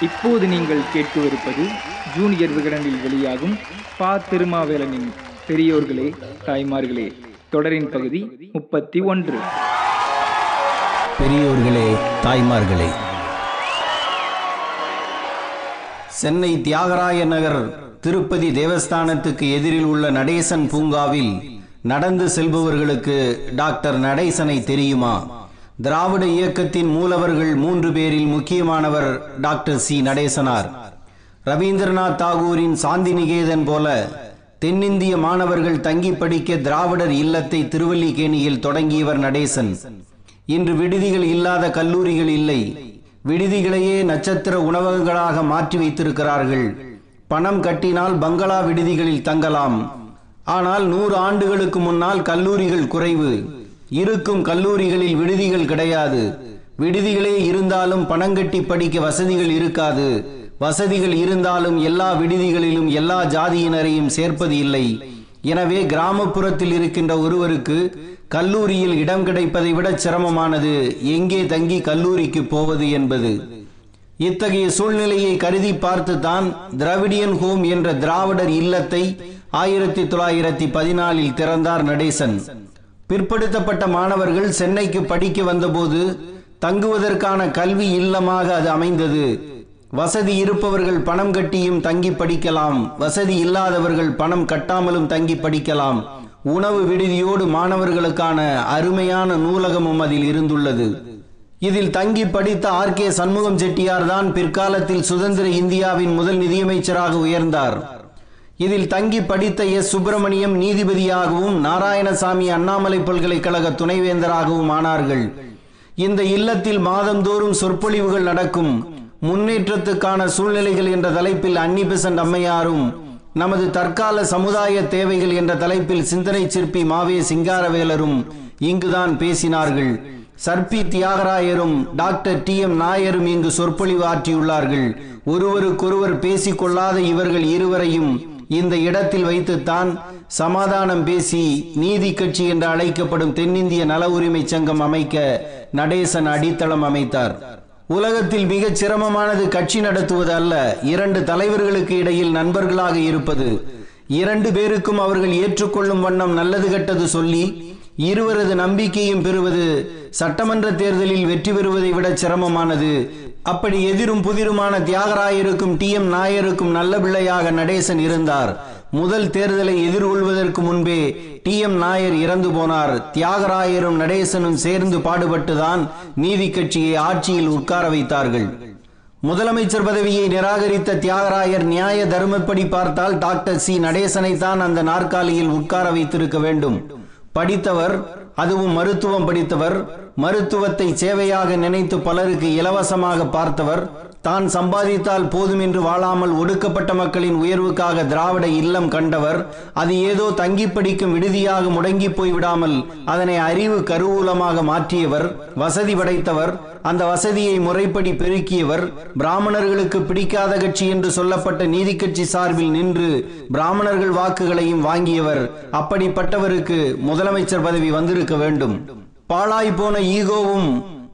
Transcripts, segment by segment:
இப்போது நீங்கள் கேட்கவிருப்பது ஜூனியர் விகடனில் வெளியாகும் பா திருமாவேலனின் பெரியோர்களே தாய்மார்களே தொடரின் பகுதி முப்பத்தி ஒன்று. பெரியோர்களே தாய்மார்களே. சென்னை தியாகராய நகர் திருப்பதி தேவஸ்தானத்துக்கு எதிரில் உள்ள நடேசன் பூங்காவில் நடந்து செல்பவர்களுக்கு டாக்டர் நடேசனை தெரியுமா? திராவிட இயக்கத்தின் மூலவர்கள் மூன்று பேரில் முக்கியமானவர் டாக்டர் சி. நடேசனார். ரவீந்திரநாத் தாகூரின் சாந்தி நிகேதன் போல தென்னிந்திய மாணவர்கள் தங்கி படிக்க திராவிடர் இல்லத்தை திருவல்லிக்கேணியில் தொடங்கியவர் நடேசன். இன்று விடுதிகள் இல்லாத கல்லூரிகள் இல்லை. விடுதிகளையே நட்சத்திர உணவகங்களாக மாற்றி வைத்திருக்கிறார்கள். பணம் கட்டினால் பங்களா விடுதிகளில் தங்கலாம். ஆனால் நூறு ஆண்டுகளுக்கு முன்னால் கல்லூரிகள் குறைவு. இருக்கும் கல்லூரிகளில் விடுதிகள் கிடையாது. விடுதிகளே இருந்தாலும் பணம் கட்டி படிக்க வசதிகள் இருக்காது. வசதிகள் இருந்தாலும் எல்லா விடுதிகளிலும் எல்லா ஜாதியினரையும் சேர்ப்பது இல்லை. எனவே கிராமப்புறத்தில் இருக்கின்ற ஒருவருக்கு கல்லூரியில் இடம் கிடைப்பதை விட சிரமமானது எங்கே தங்கி கல்லூரிக்கு போவது என்பது. இத்தகைய சூழ்நிலையை கருதி பார்த்துதான் திராவிடியன் ஹோம் என்ற திராவிடர் இல்லத்தை ஆயிரத்தி தொள்ளாயிரத்தி பதினாலில் திறந்தார் நடேசன். பிற்படுத்தப்பட்ட மாணவர்கள் சென்னைக்கு படிக்க வந்தபோது தங்குவதற்கான கல்வி இல்லமாக அது அமைந்தது. வசதி இருப்பவர்கள் பணம் கட்டியும் தங்கி படிக்கலாம். வசதி இல்லாதவர்கள் பணம் கட்டாமலும் தங்கி படிக்கலாம். உணவு விடுதியோடு மாணவர்களுக்கான அருமையான நூலகமும் அதில் இருந்துள்ளது. இதில் தங்கி படித்த ஆர் கே சண்முகம் செட்டியார் தான் பிற்காலத்தில் சுதந்திர இந்தியாவின் முதல் நிதியமைச்சராக உயர்ந்தார். இதில் தங்கி படித்த எஸ். சுப்பிரமணியம் நீதிபதியாகவும் நாராயணசாமி அண்ணாமலை பல்கலைக்கழக துணைவேந்தராகவும் ஆனார்கள். இந்த இல்லத்தில் மாதந்தோறும் சொற்பொழிவுகள் நடக்கும். முன்னேற்றத்துக்கான சூழ்நிலைகள் என்ற தலைப்பில் அன்னி பெசன்ட் அம்மையாரும் நமது தற்கால சமுதாய தேவைகள் என்ற தலைப்பில் சிந்தனை சிற்பி மாவே சிங்காரவேலரும் இங்குதான் பேசினார்கள். சர்பி தியாகராயரும் டாக்டர் டி எம் நாயரும் இங்கு சொற்பொழிவு ஆற்றியுள்ளார்கள். ஒருவருக்கொருவர் பேசிக்கொள்ளாத இவர்கள் இருவரையும் இந்த இடத்தில் வைத்துத்தான் சமாதானம் பேசி நீதி கட்சி என்று அழைக்கப்படும் தென்னிந்திய நல உரிமை சங்கம் அமைக்க நடேசன் அடித்தளம் அமைத்தார். உலகத்தில் மிகச் சிரமமானது கட்சி நடத்துவது அல்ல இரண்டு தலைவர்களுக்கு இடையில் நண்பர்களாக இருப்பது. இரண்டு பேருக்கும் அவர்கள் ஏற்றுக்கொள்ளும் வண்ணம் நல்லது கெட்டது சொல்லி இருவரது நம்பிக்கையும் பெறுவது சட்டமன்ற தேர்தலில் வெற்றி பெறுவதை விட சிரமமானது. அப்படி எதிரும் புதிருமான தியாகராயருக்கும் டி எம் நாயருக்கும் நல்ல பிள்ளையாக நடேசன் இருந்தார். முதல் தேர்தலை எதிர்கொள்வதற்கு முன்பே டி எம் நாயர் இறந்து போனார். தியாகராயரும் நடேசனும் சேர்ந்து பாடுபட்டுதான் நீதி கட்சியை ஆட்சியில் உட்கார வைத்தார்கள். முதலமைச்சர் பதவியை நிராகரித்த தியாகராயர் நியாய தர்மப்படி பார்த்தால் டாக்டர் சி நடேசனை தான் அந்த நாற்காலியில் உட்கார வைத்திருக்க வேண்டும். படித்தவர் அதுவும் மருத்துவம் படித்தவர் மருத்துவத்தை சேவையாக நினைத்து பலருக்கு இலவசமாக பார்த்தவர் தான் சம்பாதித்தால் போதும் என்று வாழாமல் ஒடுக்கப்பட்ட மக்களின் உயர்வுக்காக திராவிட இல்லம் கண்டவர் அது ஏதோ தங்கி படிக்கும் விடுதியாக முடங்கி போய்விடாமல் அதனை அறிவு கருவூலமாக மாற்றியவர் வசதி படைத்தவர் அந்த வசதியை முறைப்படி பெருக்கியவர் பிராமணர்களுக்கு பிடிக்காத கட்சி என்று சொல்லப்பட்ட நீதி கட்சி சார்பில் நின்று பிராமணர்கள் வாக்குகளையும் வாங்கியவர் அப்படிப்பட்டவருக்கு முதலமைச்சர் பதவி வந்திருக்க வேண்டும். பாழாய் போன ஈகோவும்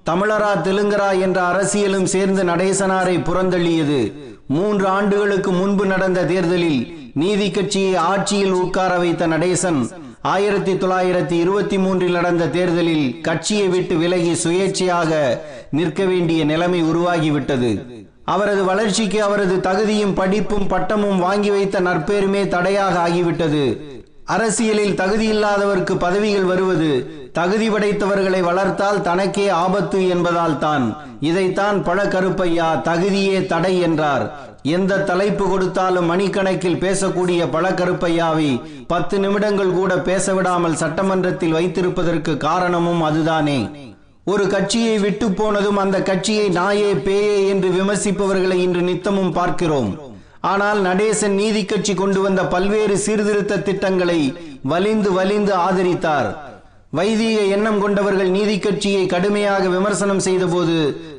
தமிழரா தெலுங்கரா என்ற அரசியலும் சேர்ந்து நடேசனாரை புறந்தள்ளியது. மூன்று ஆண்டுகளுக்கு முன்பு நடந்த தேர்தலில் நீதி கட்சியை ஆட்சியில் உட்கார வைத்த நடேசன் ஆயிரத்தி தொள்ளாயிரத்தி இருபத்தி மூன்றில் நடந்த தேர்தலில் கட்சியை விட்டு விலகி சுயேட்சையாக நிற்க வேண்டிய நிலைமை உருவாகிவிட்டது. அவரது வளர்ச்சிக்கு அவரது தகுதியும் படிப்பும் பட்டமும் வாங்கி வைத்த நற்பேருமே தடையாக ஆகிவிட்டது. அரசியலில் தகுதியில்லாதவருக்கு பதவிகள் வருவது தகுதி படைத்தவர்களை வளர்த்தால் தனக்கே ஆபத்து என்பதால் தான். இதைத்தான் பழ கருப்பையா தகுதியே தடை என்றார். எந்த தலைப்பு கொடுத்தாலும் மணிக்கணக்கில் பேசக்கூடிய பழ கருப்பையாவை பத்து நிமிடங்கள் கூட பேசவிடாமல் சட்டமன்றத்தில் வைத்திருப்பதற்கு காரணமும் அதுதானே. ஒரு கட்சியை விட்டு போனதும் அந்த கட்சியை நாயே பேயே என்று விமர்சிப்பவர்களை இன்று நித்தமும் பார்க்கிறோம். ஆனால் நடேசன் நீதி கட்சி கொண்டு வந்த பல்வேறு சீர்திருத்த திட்டங்களை வலிந்து வலிந்து ஆதரித்தார். வைதிக எண்ணம் கொண்டவர்கள் நீதி கட்சியை கடுமையாக விமர்சனம் செய்தபோது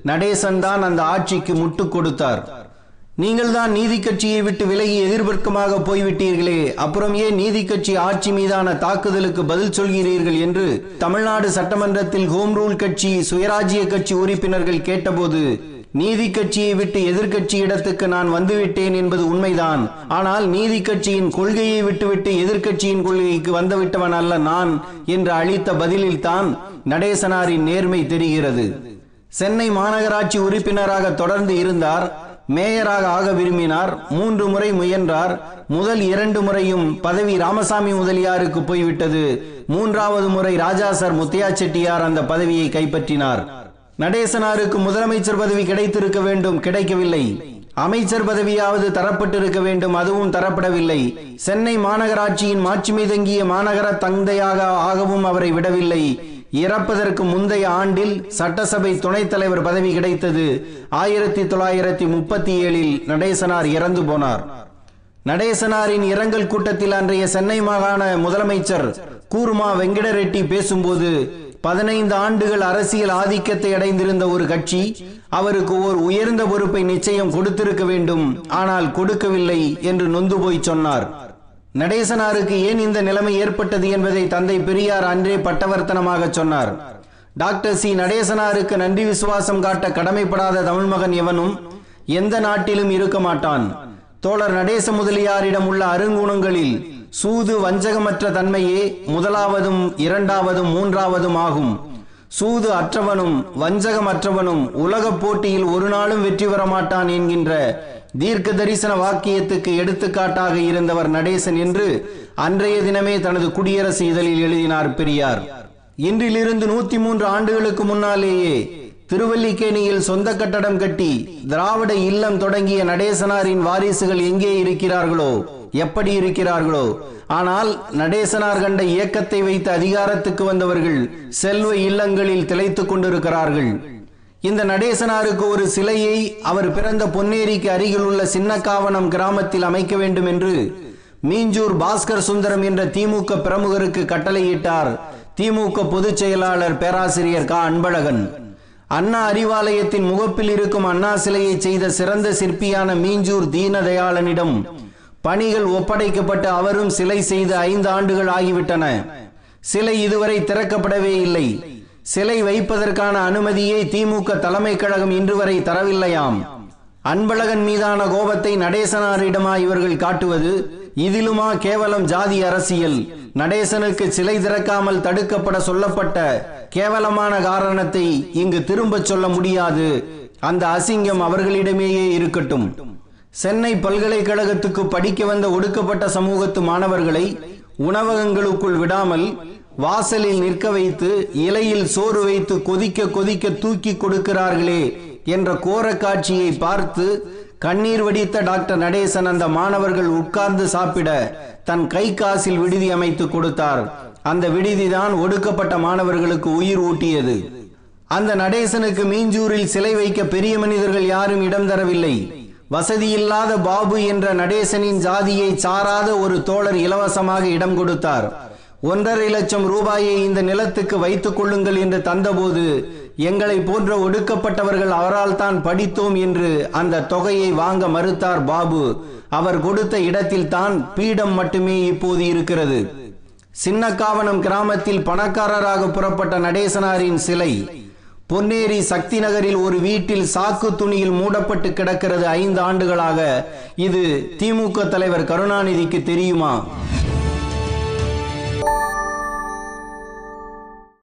நடேசன் தான் அந்த ஆட்சிக்கு முட்டு கொடுத்தார். நீங்கள் தான் நீதி கட்சியை விட்டு விலகி எதிர்பர்க்கமாக போய்விட்டீர்களே அப்புறம் ஏன் நீதி கட்சி ஆட்சி மீதான தாக்குதலுக்கு பதில் சொல்கிறீர்கள் என்று தமிழ்நாடு சட்டமன்றத்தில் ஹோம் ரூல் கட்சி சுயராஜ்ய கட்சி உறுப்பினர்கள் கேட்டபோது நீதி கட்சியை விட்டு எதிர்கட்சி இடத்துக்கு நான் வந்துவிட்டேன் என்பது உண்மைதான். ஆனால் நீதி கட்சியின் கொள்கையை விட்டுவிட்டு எதிர்கட்சியின் கொள்கைக்கு வந்துவிட்டவன் அல்ல நான் என்று அளித்த பதிலில்தான் நடேசனாரின் நேர்மை தெரிகிறது. சென்னை மாநகராட்சி உறுப்பினராக தொடர்ந்து இருந்தார் மேயராக ஆக விரும்பினார் மூன்று முறை முயன்றார் முதல் இரண்டு முறையும் பதவி ராமசாமி முதலியாருக்கு போய்விட்டது. மூன்றாவது முறை ராஜா சார் முத்தையா செட்டியார் அந்த பதவியை கைப்பற்றினார். நடேசனாருக்கு முதலமைச்சர் பதவி கிடைத்திருக்க வேண்டும் கிடைக்கவில்லை. அமைச்சர் பதவியாவது தரப்பட்டிருக்க வேண்டும் அதுவும் தரப்படவில்லை. சென்னை மாநகராட்சியின் மாட்சிமை தங்கிய மாநகர தந்தையாக ஆகவும் அவரை விடவில்லை. இறப்பதற்கு முந்தைய ஆண்டில் சட்டசபை துணைத் தலைவர் பதவி கிடைத்தது. ஆயிரத்தி தொள்ளாயிரத்தி முப்பத்தி ஏழில் நடேசனார் இறந்து போனார். நடேசனாரின் இரங்கல் கூட்டத்தில் அன்றைய சென்னை மாகாண முதலமைச்சர் கூர்மா வெங்கடரெட்டி பேசும்போது பதினைந்து ஆண்டுகள் அரசியல் ஆதிக்கத்தை அடைந்திருந்த ஒரு கட்சி அவருக்கு ஓர் உயர்ந்த பொறுப்பை நிச்சயம் கொடுத்திருக்க வேண்டும். ஆனால் கொடுக்கவில்லை என்று நொந்து போய் சொன்னார். நடேசனாருக்கு ஏன் இந்த நிலைமை ஏற்பட்டது என்பதை தந்தை பெரியார் அன்றே பட்டவர்த்தனமாக சொன்னார். Doctor C. நடேசனாருக்கு நன்றி விசுவாசம் காட்ட கடமைப்படாத தமிழ் மகன் எவனும் எந்த நாட்டிலும் இருக்க மாட்டான். தோழர் நடேச முதலியாரிடம் உள்ள அருங்குணங்களில் சூது வஞ்சகமற்ற தன்மையே முதலாவதும் இரண்டாவதும் மூன்றாவதும் ஆகும். சூது அற்றவனும் வஞ்சகமற்றவனும் உலகப் போட்டியில் ஒரு நாளும் வெற்றி பெற மாட்டான் என்கின்ற தீர்க்க தரிசன வாக்கியத்துக்கு எடுத்துக்காட்டாக இருந்தவர் நடேசன் என்று அன்றைய தினமே தனது குடியரசு இதழில் எழுதினார் பெரியார். இன்றிலிருந்து நூத்தி மூன்று ஆண்டுகளுக்கு முன்னாலேயே திருவல்லிக்கேணியில் சொந்த கட்டடம் கட்டி திராவிட இல்லம் தொடங்கிய நடேசனாரின் வாரிசுகள் எங்கே இருக்கிறார்களோ எப்படி இருக்கிறார்களோ. ஆனால் நடேசனார் கண்ட இயக்கத்தை வைத்து அதிகாரத்துக்கு வந்தவர்கள் செல்வ இல்லங்களில் திளைத்துக் கொண்டிருக்கிறார்கள். இந்த நடேசனாருக்கு ஒரு சிலையை அவர் பிறந்த பொன்னேரிக்கு அருகில் உள்ள சின்னக்காவனம் கிராமத்தில் அமைக்க வேண்டும் என்று மீஞ்சூர் பாஸ்கர் சுந்தரம் என்ற திமுக பிரமுகருக்கு கட்டளையிட்டார். திமுக பொதுச் செயலாளர் பேராசிரியர் க. அன்பழகன். அண்ணா அறிவாலயத்தின் முகப்பில் இருக்கும் அண்ணா சிலையை செய்த சிறந்த சிற்பியான மீஞ்சூர் தீனதயாளனிடம் பணிகள் ஒப்படைக்கப்பட்டு அவரும் சிலை செய்து ஐந்து ஆண்டுகள் ஆகிவிட்டன. சிலை இதுவரை திறக்கப்படவே இல்லை. சிலை வைப்பதற்கான அனுமதியை திமுக தலைமை கழகம் இன்று வரை தரவில்லையாம். அன்பழகன் மீதான கோபத்தை நடேசனாரிடமா இவர்கள் காட்டுவது? இதிலுமா கேவலம் ஜாதி அரசியல். நடேசனுக்கு சிலை திறக்காமல் தடுக்கப்பட சொல்லப்பட்ட கேவலமான காரணத்தை இங்கு திரும்பச் சொல்ல முடியாது. அந்த அசிங்கம் அவர்களிடமேயே இருக்கட்டும். சென்னை பல்கலைக்கழகத்துக்கு படிக்க வந்த ஒடுக்கப்பட்ட சமூகத்து மாணவர்களை உணவகங்களுக்குள் விடாமல் வாசலில் நிற்க வைத்து இலையில் சோறு வைத்து கொதிக்க கொதிக்க தூக்கி கொடுக்கிறார்களே என்ற கோர காட்சியை பார்த்து கண்ணீர் வடித்த டாக்டர் நடேசன் அந்த மாணவர்கள் உட்கார்ந்து சாப்பிட தன் கை காசில் விடுதி அமைத்து கொடுத்தார். அந்த விடுதிதான் ஒடுக்கப்பட்ட மாணவர்களுக்கு உயிர் ஊட்டியது. அந்த நடேசனுக்கு மீஞ்சூரில் சிலை வைக்க பெரிய மனிதர்கள் யாரும் இடம் தரவில்லை. வசதியில்லாத பாபு என்ற நடேசனின் ஜாதியை சாராத ஒரு தோழர் இலவசமாக இடம் கொடுத்தார். ஒன்றரை லட்சம் ரூபாயை இந்த நிலத்துக்கு வைத்துக் கொள்ளுங்கள் என்று தந்தபோது எங்களை போன்ற ஒடுக்கப்பட்டவர்கள் அவரால் தான் படித்தோம் என்று அந்த தொகையை வாங்க மறுத்தார் பாபு. அவர் கொடுத்த இடத்தில் தான் பீடம் மட்டுமே இப்போது இருக்கிறது. சின்னக்காவனம் கிராமத்தில் பணக்காரராக புறப்பட்ட நடேசனாரின் சிலை பொன்னேரி சக்தி நகரில் ஒரு வீட்டில் சாக்கு துணியில் மூடப்பட்டு கிடக்கிறது ஐந்து ஆண்டுகளாக. இது திமுக தலைவர் கருணாநிதிக்கு தெரியுமா?